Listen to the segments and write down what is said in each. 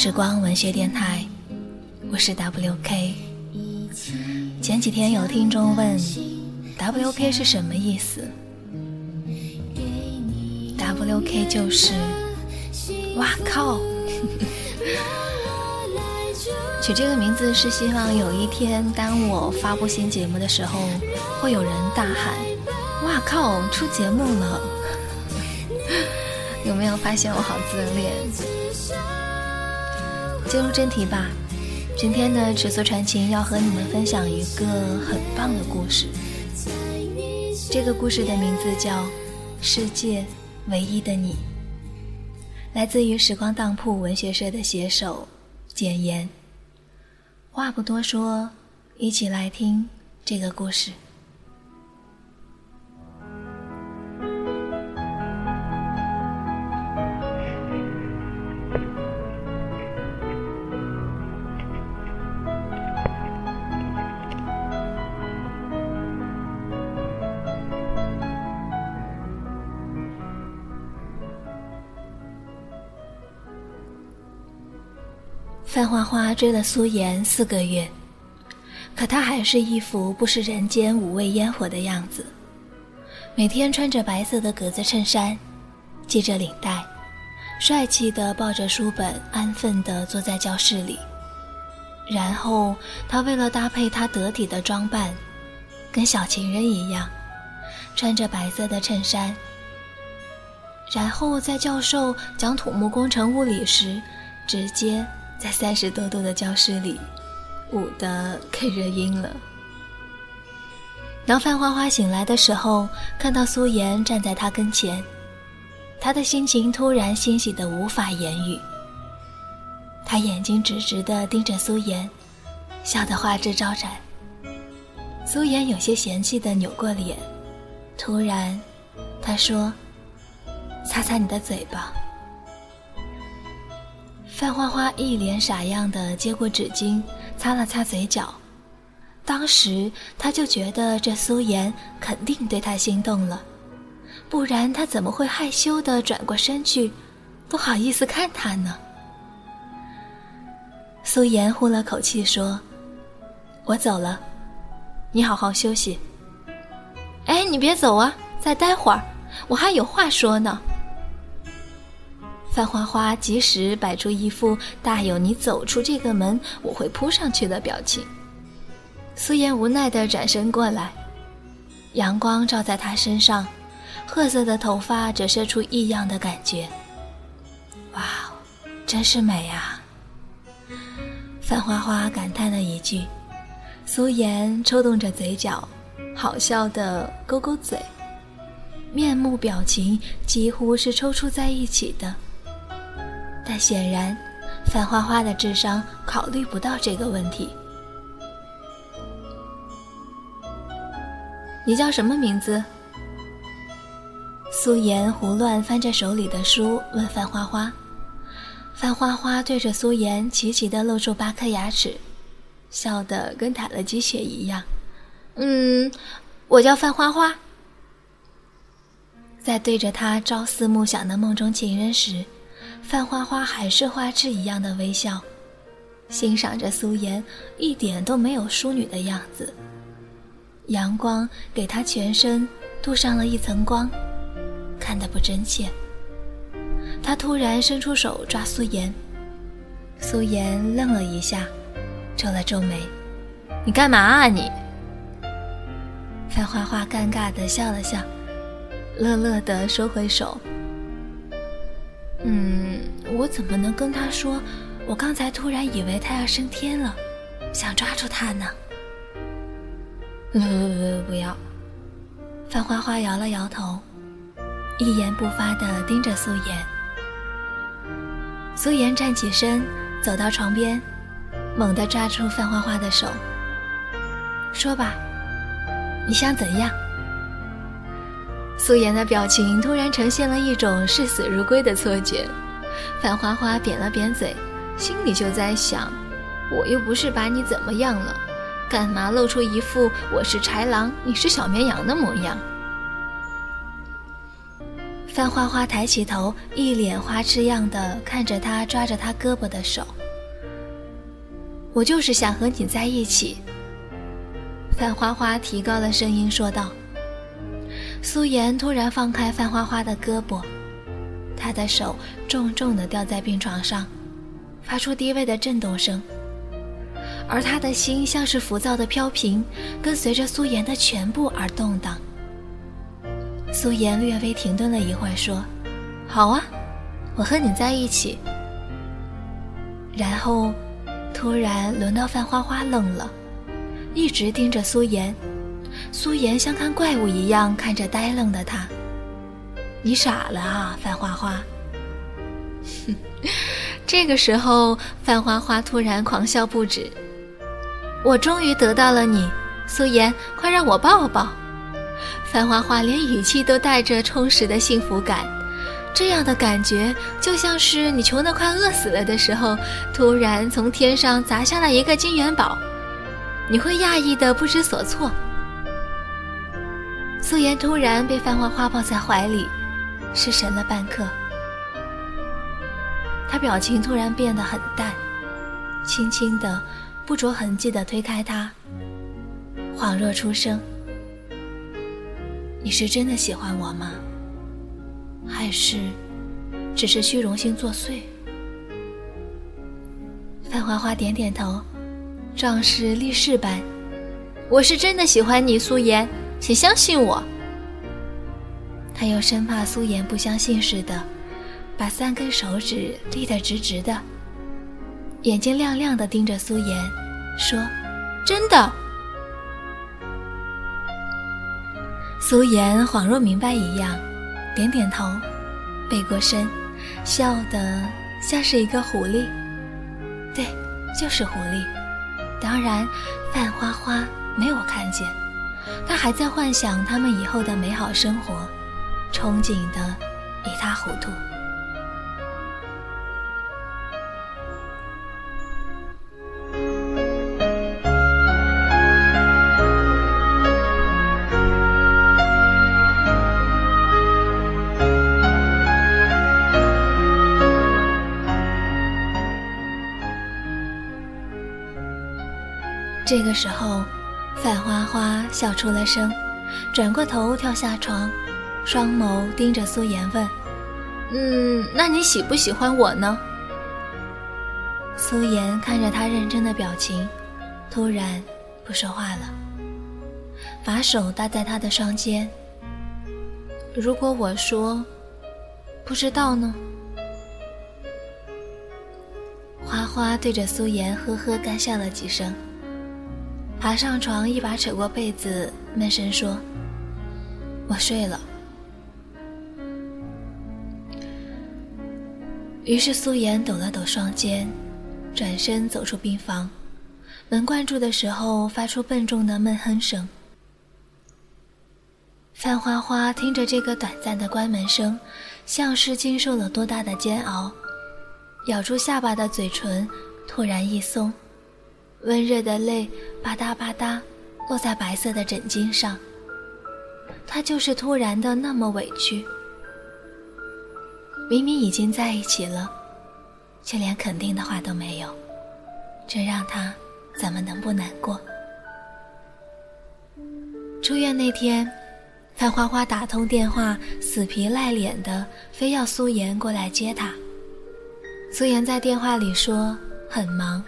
时光文学电台，我是 WK。前几天有听众问，WK 是什么意思？WK 就是，哇靠！取这个名字是希望有一天，当我发布新节目的时候，会有人大喊：“哇靠，出节目了！” 有没有发现我好自恋？进入正题吧。今天的尺素传情要和你们分享一个很棒的故事。这个故事的名字叫《世界唯一的你》，来自于时光当铺文学社的写手简言。话不多说，一起来听这个故事。范花花追了苏颜四个月，可她还是一副不食人间五味烟火的样子。每天穿着白色的格子衬衫，系着领带，帅气的抱着书本，安分的坐在教室里。然后，他为了搭配她得体的装扮，跟小情人一样，穿着白色的衬衫。然后在教授讲土木工程物理时，直接。在三十多度的教室里，捂得可热晕了。当范花花醒来的时候，看到苏颜站在他跟前，他的心情突然欣喜的无法言语。他眼睛直直的盯着苏颜，笑得花枝招展。苏颜有些嫌弃的扭过脸，突然，他说：“擦擦你的嘴巴。”范花花一脸傻样的接过纸巾，擦了擦嘴角。当时他就觉得这苏颜肯定对他心动了，不然他怎么会害羞的转过身去，不好意思看他呢？苏颜呼了口气说：“我走了，你好好休息。”哎，你别走啊，再待会儿，我还有话说呢。范花花及时摆出一副大有“你走出这个门，我会扑上去”的表情。苏颜无奈地转身过来，阳光照在她身上，褐色的头发折射出异样的感觉。哇，真是美啊！范花花感叹了一句。苏颜抽动着嘴角，好笑的勾勾嘴，面目表情几乎是抽搐在一起的。但显然，范花花的智商考虑不到这个问题。你叫什么名字？苏颜胡乱翻着手里的书，问范花花。范花花对着苏颜齐齐的露出八颗牙齿，笑得跟打了鸡血一样。嗯，我叫范花花。在对着他朝思暮想的梦中情人时。范花花还是花痴一样的微笑，欣赏着苏颜一点都没有淑女的样子。阳光给她全身镀上了一层光，看得不真切。他突然伸出手抓苏颜，苏颜愣了一下，皱了皱眉：“你干嘛啊你？”范花花尴尬的笑了笑，乐乐的收回手。嗯，我怎么能跟他说？我刚才突然以为他要升天了，想抓住他呢。不不不不要！范花花摇了摇头，一言不发的盯着苏颜。苏颜站起身，走到床边，猛地抓住范花花的手，说吧，你想怎样？素颜的表情突然呈现了一种视死如归的错觉，范花花扁了扁嘴，心里就在想：我又不是把你怎么样了，干嘛露出一副我是豺狼，你是小绵羊的模样？范花花抬起头，一脸花痴样的看着他抓着他胳膊的手。我就是想和你在一起。范花花提高了声音说道。苏颜突然放开范花花的胳膊，她的手重重地掉在病床上，发出低微的震动声。而他的心像是浮躁的飘萍，跟随着苏颜的全部而动荡。苏颜略微停顿了一会儿，说：“好啊，我和你在一起。”然后，突然轮到范花花愣了，一直盯着苏颜。苏颜像看怪物一样看着呆愣的他。“你傻了啊，范花花！” 这个时候，范花花突然狂笑不止。我终于得到了你，苏颜，快让我抱抱！范花花连语气都带着充实的幸福感，这样的感觉就像是你穷得快饿死了的时候，突然从天上砸下来一个金元宝，你会讶异的不知所措。素颜突然被范花花抱在怀里，失神了半刻，他表情突然变得很淡，轻轻的。不着痕迹的推开他，恍若出声：“你是真的喜欢我吗？还是只是虚荣心作祟？”范花花点点头，壮士立誓般：“我是真的喜欢你，苏颜，请相信我。”他又生怕苏颜不相信似的，把三根手指立得直直的。眼睛亮亮的盯着苏颜，说：“真的。”苏颜恍若明白一样，点点头，背过身，笑得像是一个狐狸。对，就是狐狸。当然，范花花没有看见，他还在幻想他们以后的美好生活，憧憬的一塌糊涂。这个时候，范花花笑出了声，转过头跳下床，双眸盯着苏颜问：“嗯，那你喜不喜欢我呢？”苏颜看着他认真的表情，突然不说话了，把手搭在他的双肩。如果我说不知道呢？花花对着苏颜呵呵干笑了几声。爬上床，一把扯过被子，闷声说：“我睡了。”于是苏颜抖了抖双肩，转身走出病房。门关住的时候，发出笨重的闷哼声。范花花听着这个短暂的关门声，像是经受了多大的煎熬，咬住下巴的嘴唇突然一松。温热的泪吧嗒吧嗒落在白色的枕巾上。他就是突然的那么委屈，明明已经在一起了，却连肯定的话都没有，这让他怎么能不难过？出院那天，范花花打通电话，死皮赖脸的非要苏颜过来接她。苏颜在电话里说很忙。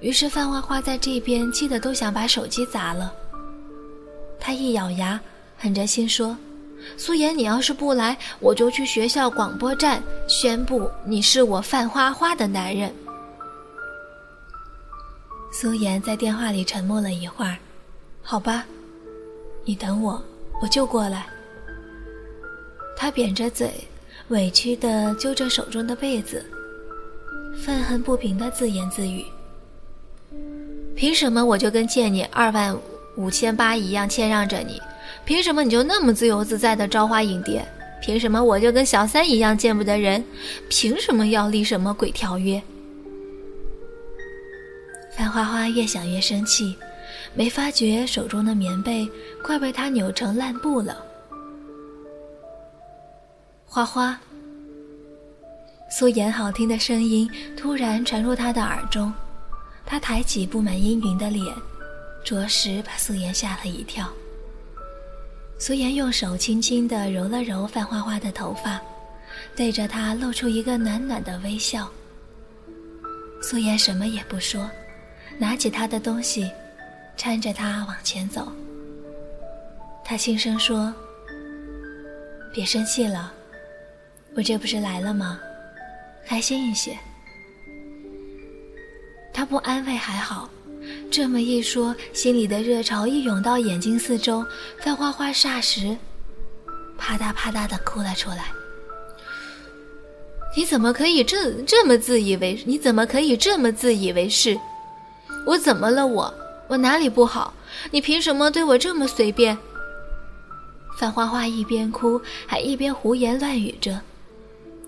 于是范花花在这边气得都想把手机砸了。她一咬牙，狠着心说：“苏妍，你要是不来，我就去学校广播站宣布你是我范花花的男人。”苏妍在电话里沉默了一会儿，“好吧，你等我，我就过来。”他扁着嘴，委屈地揪着手中的被子，愤恨不平地自言自语。凭什么我就跟借你二万五千八一样谦让着你？凭什么你就那么自由自在的朝花引蝶？凭什么我就跟小三一样见不得人？凭什么要立什么鬼条约？范花花越想越生气，没发觉手中的棉被快被他扭成烂布了。花花。苏颜好听的声音突然传入他的耳中，他抬起布满阴云的脸，着实把苏颜吓了一跳。苏颜用手轻轻地揉了揉范花花的头发，对着她露出一个暖暖的微笑。苏颜什么也不说，拿起他的东西，搀着他往前走。他轻声说：“别生气了，我这不是来了吗？”开心一些。他不安慰还好，这么一说，心里的热潮一涌到眼睛四周，范花花霎时啪嗒啪嗒的哭了出来。你怎么可以这这么自以为？你怎么可以这么自以为是？我怎么了？我我哪里不好？你凭什么对我这么随便？范花花一边哭，还一边胡言乱语着。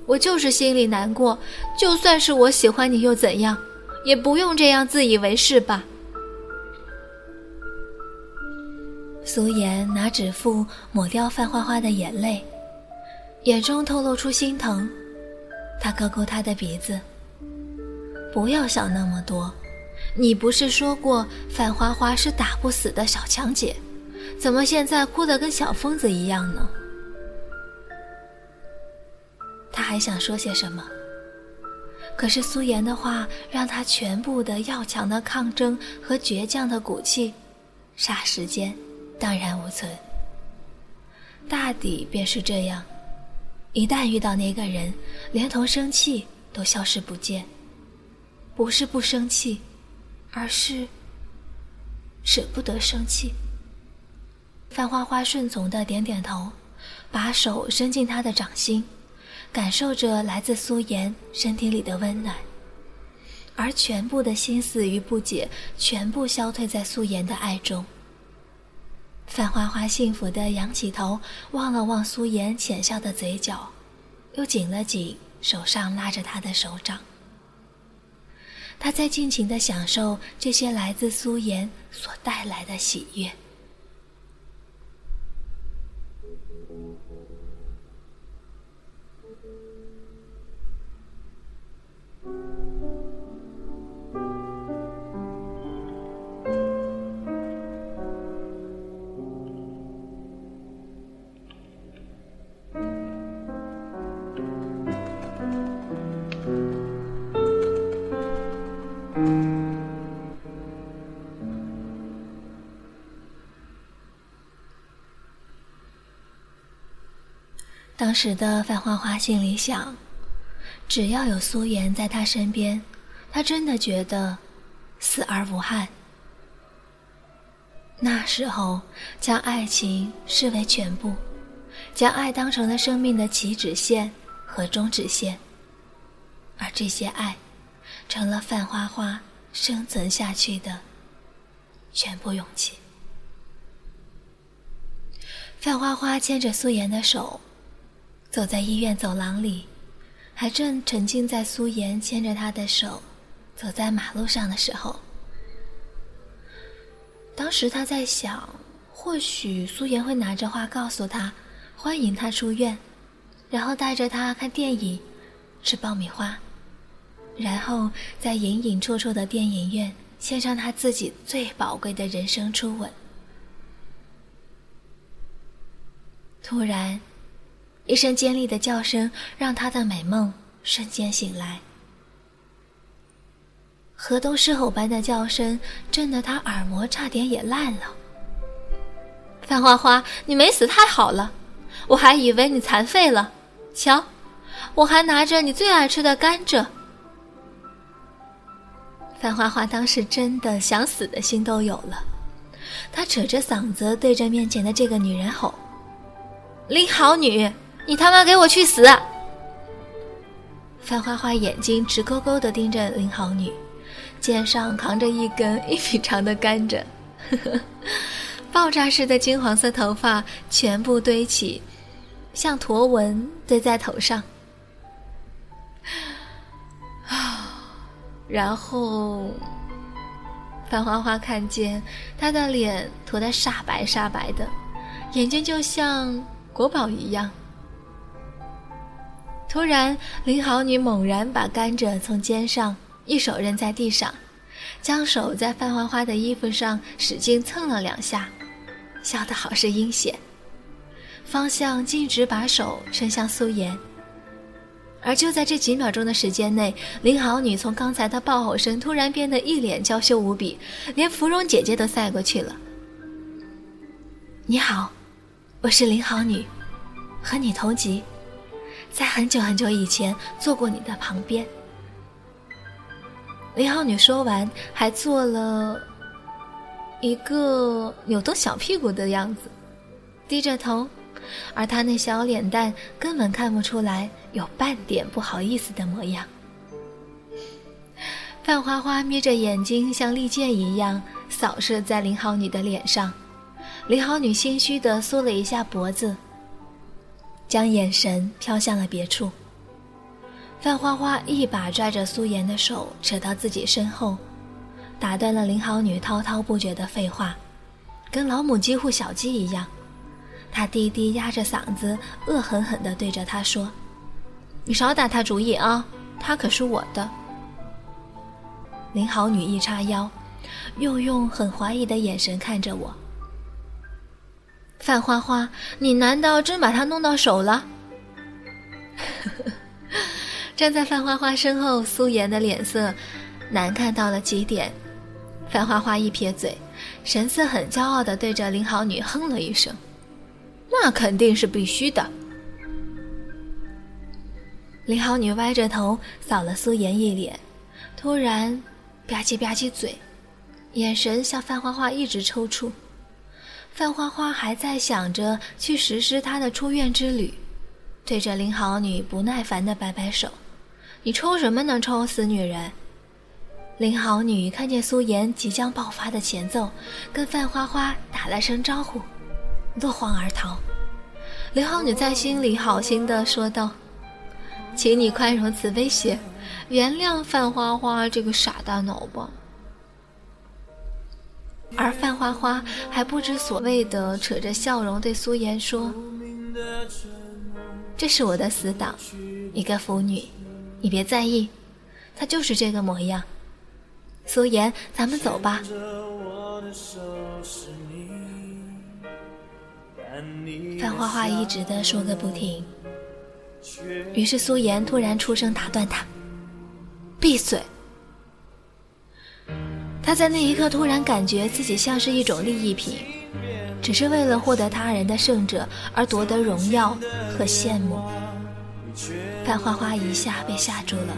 我就是心里难过，就算是我喜欢你又怎样，也不用这样自以为是吧。苏颜拿指腹抹掉范花花的眼泪，眼中透露出心疼。他勾勾她的鼻子，不要想那么多。你不是说过范花花是打不死的小强姐，怎么现在哭得跟小疯子一样呢？他还想说些什么，可是苏颜的话让他全部的要强的抗争和倔强的骨气，霎时间荡然无存。大抵便是这样，一旦遇到那个人，连同生气都消失不见。不是不生气，而是舍不得生气。范花花顺从的点点头，把手伸进他的掌心。感受着来自苏颜身体里的温暖，而全部的心思与不解全部消退在苏颜的爱中。范花花幸福地仰起头，望了望苏颜浅笑的嘴角，又紧了紧手上拉着他的手掌。他在尽情地享受这些来自苏颜所带来的喜悦。当时的范花花心里想：只要有苏颜在她身边，她真的觉得死而无憾。那时候，将爱情视为全部，将爱当成了生命的起止线和终止线，而这些爱，成了范花花生存下去的全部勇气。范花花牵着苏颜的手。走在医院走廊里，还正沉浸在苏颜牵着他的手走在马路上的时候。当时他在想，或许苏颜会拿着花告诉他，欢迎他出院，然后带着他看电影，吃爆米花，然后在隐隐绰绰的电影院献上他自己最宝贵的人生初吻。突然。一声尖利的叫声让他的美梦瞬间醒来。河东狮吼般的叫声震得他耳膜差点也烂了。范花花，你没死太好了，我还以为你残废了。瞧，我还拿着你最爱吃的甘蔗。范花花当时真的想死的心都有了，她扯着嗓子对着面前的这个女人吼：“林好女！”你他妈给我去死！范花花眼睛直勾勾地盯着林好女，肩上扛着一根一米长的甘蔗，呵呵爆炸式的金黄色头发全部堆起，像驼纹堆在头上。啊！然后，范花花看见她的脸涂得煞白煞白的，眼睛就像国宝一样。突然，林好女猛然把甘蔗从肩上一手扔在地上，将手在范花花的衣服上使劲蹭了两下，笑得好是阴险，方向径直把手伸向苏颜。而就在这几秒钟的时间内，林好女从刚才的爆吼声突然变得一脸娇羞无比，连芙蓉姐姐都赛过去了。你好，我是林好女，和你同级，在很久很久以前坐过你的旁边。林好女说完，还做了一个扭动小屁股的样子，低着头。而他那小脸蛋根本看不出来有半点不好意思的模样。范花花眯着眼睛，像利剑一样扫射在林好女的脸上。林好女心虚的缩了一下脖子，将眼神飘向了别处。范花花一把拽着苏颜的手，扯到自己身后，打断了林好女滔滔不绝的废话，跟老母鸡护小鸡一样。他低低压着嗓子，恶狠狠地对着他说：“你少打他主意啊，他可是我的。”林好女一叉腰，又用很怀疑的眼神看着我。范花花，你难道真把他弄到手了？站在范花花身后，苏颜的脸色难看到了极点。范花花一撇嘴，神色很骄傲地对着林好女哼了一声。那肯定是必须的。林好女歪着头扫了苏颜一脸，突然吧唧吧唧嘴，眼神向范花花一直抽搐。范花花还在想着去实施她的出院之旅，对着林好女不耐烦的摆摆手：“你抽什么呢？抽死女人！”林好女看见苏颜即将爆发的前奏，跟范花花打了声招呼。落荒而逃，林好女在心里好心的说道：“请你宽容慈悲些，原谅范花花这个傻大脑吧。”而范花花还不知所谓的扯着笑容对苏颜说：“这是我的死党，一个腐女，你别在意，她就是这个模样。”苏颜，咱们走吧。范花花一直的说个不停，于是苏颜突然出声打断他：“闭嘴！”他在那一刻突然感觉自己像是一种利益品，只是为了获得他人的胜者而夺得荣耀和羡慕。范花花一下被吓住了，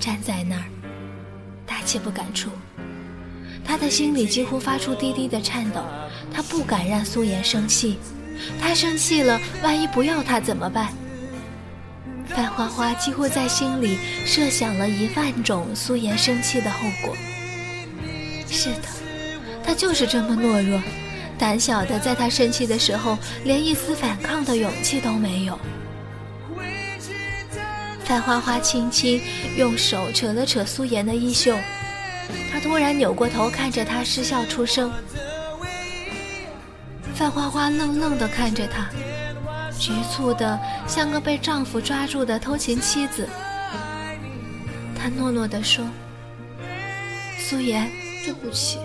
站在那儿，大气不敢出。他的心里几乎发出低低的颤抖，他不敢让苏颜生气，他生气了，万一不要他怎么办？范花花几乎在心里设想了一万种苏颜生气的后果。是的，他就是这么懦弱、胆小的，在他生气的时候，连一丝反抗的勇气都没有。范花花轻轻用手扯了扯苏颜的衣袖。他突然扭过头看着他，失笑出声。范花花愣愣地看着他，局促的像个被丈夫抓住的偷情妻子。他诺诺地说：“苏颜，对不起。”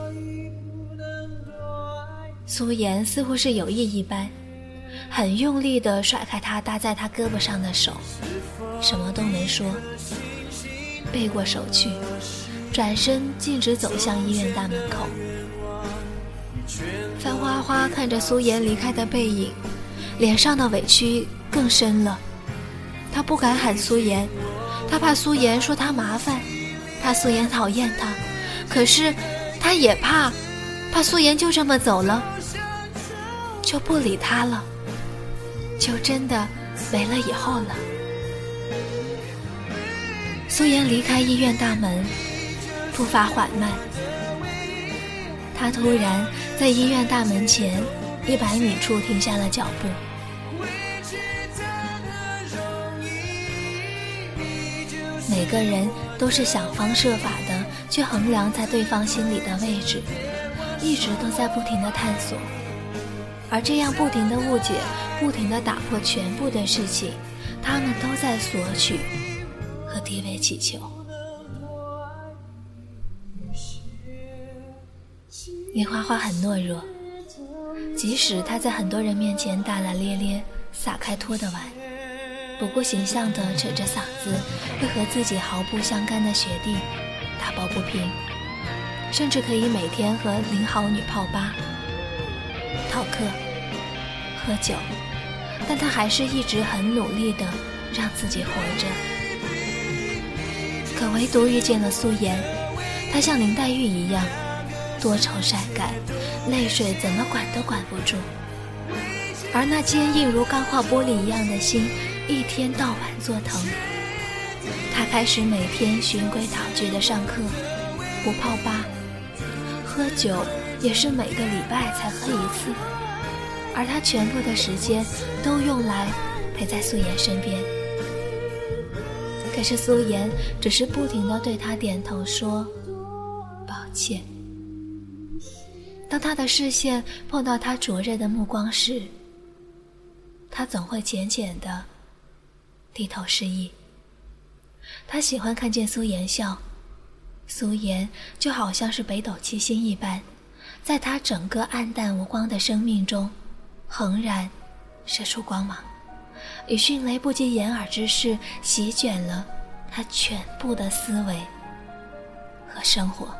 苏颜似乎是有意一般，很用力地甩开他搭在他胳膊上的手，什么都没说，背过手去。转身径直走向医院大门口，范花花看着苏颜离开的背影，脸上的委屈更深了。她不敢喊苏颜，她怕苏颜说她麻烦，怕苏颜讨厌她。可是，他也怕，怕苏颜就这么走了，就不理他了，就真的没了以后了。苏颜离开医院大门。步伐缓慢，他突然在医院大门前一百米处停下了脚步。每个人都是想方设法的去衡量在对方心里的位置，一直都在不停的探索，而这样不停的误解，不停的打破全部的事情，他们都在索取和低微乞求。李花花很懦弱，即使她在很多人面前大大咧咧、撒开脱的玩，不顾形象的扯着嗓子，会和自己毫不相干的学弟打抱不平，甚至可以每天和林好女泡吧、逃课、喝酒，但他还是一直很努力的让自己活着。可唯独遇见了素颜，她像林黛玉一样。多愁善感，泪水怎么管都管不住，而那坚硬如钢化玻璃一样的心，一天到晚作疼。他开始每天循规蹈矩的上课，不泡吧，喝酒也是每个礼拜才喝一次，而他全部的时间都用来陪在素颜身边。可是素颜只是不停的对他点头说抱歉。当他的视线碰到他灼热的目光时，他总会浅浅的低头示意。他喜欢看见苏颜笑，苏颜就好像是北斗七星一般，在他整个暗淡无光的生命中，恒然射出光芒，以迅雷不及掩耳之势席卷了他全部的思维和生活。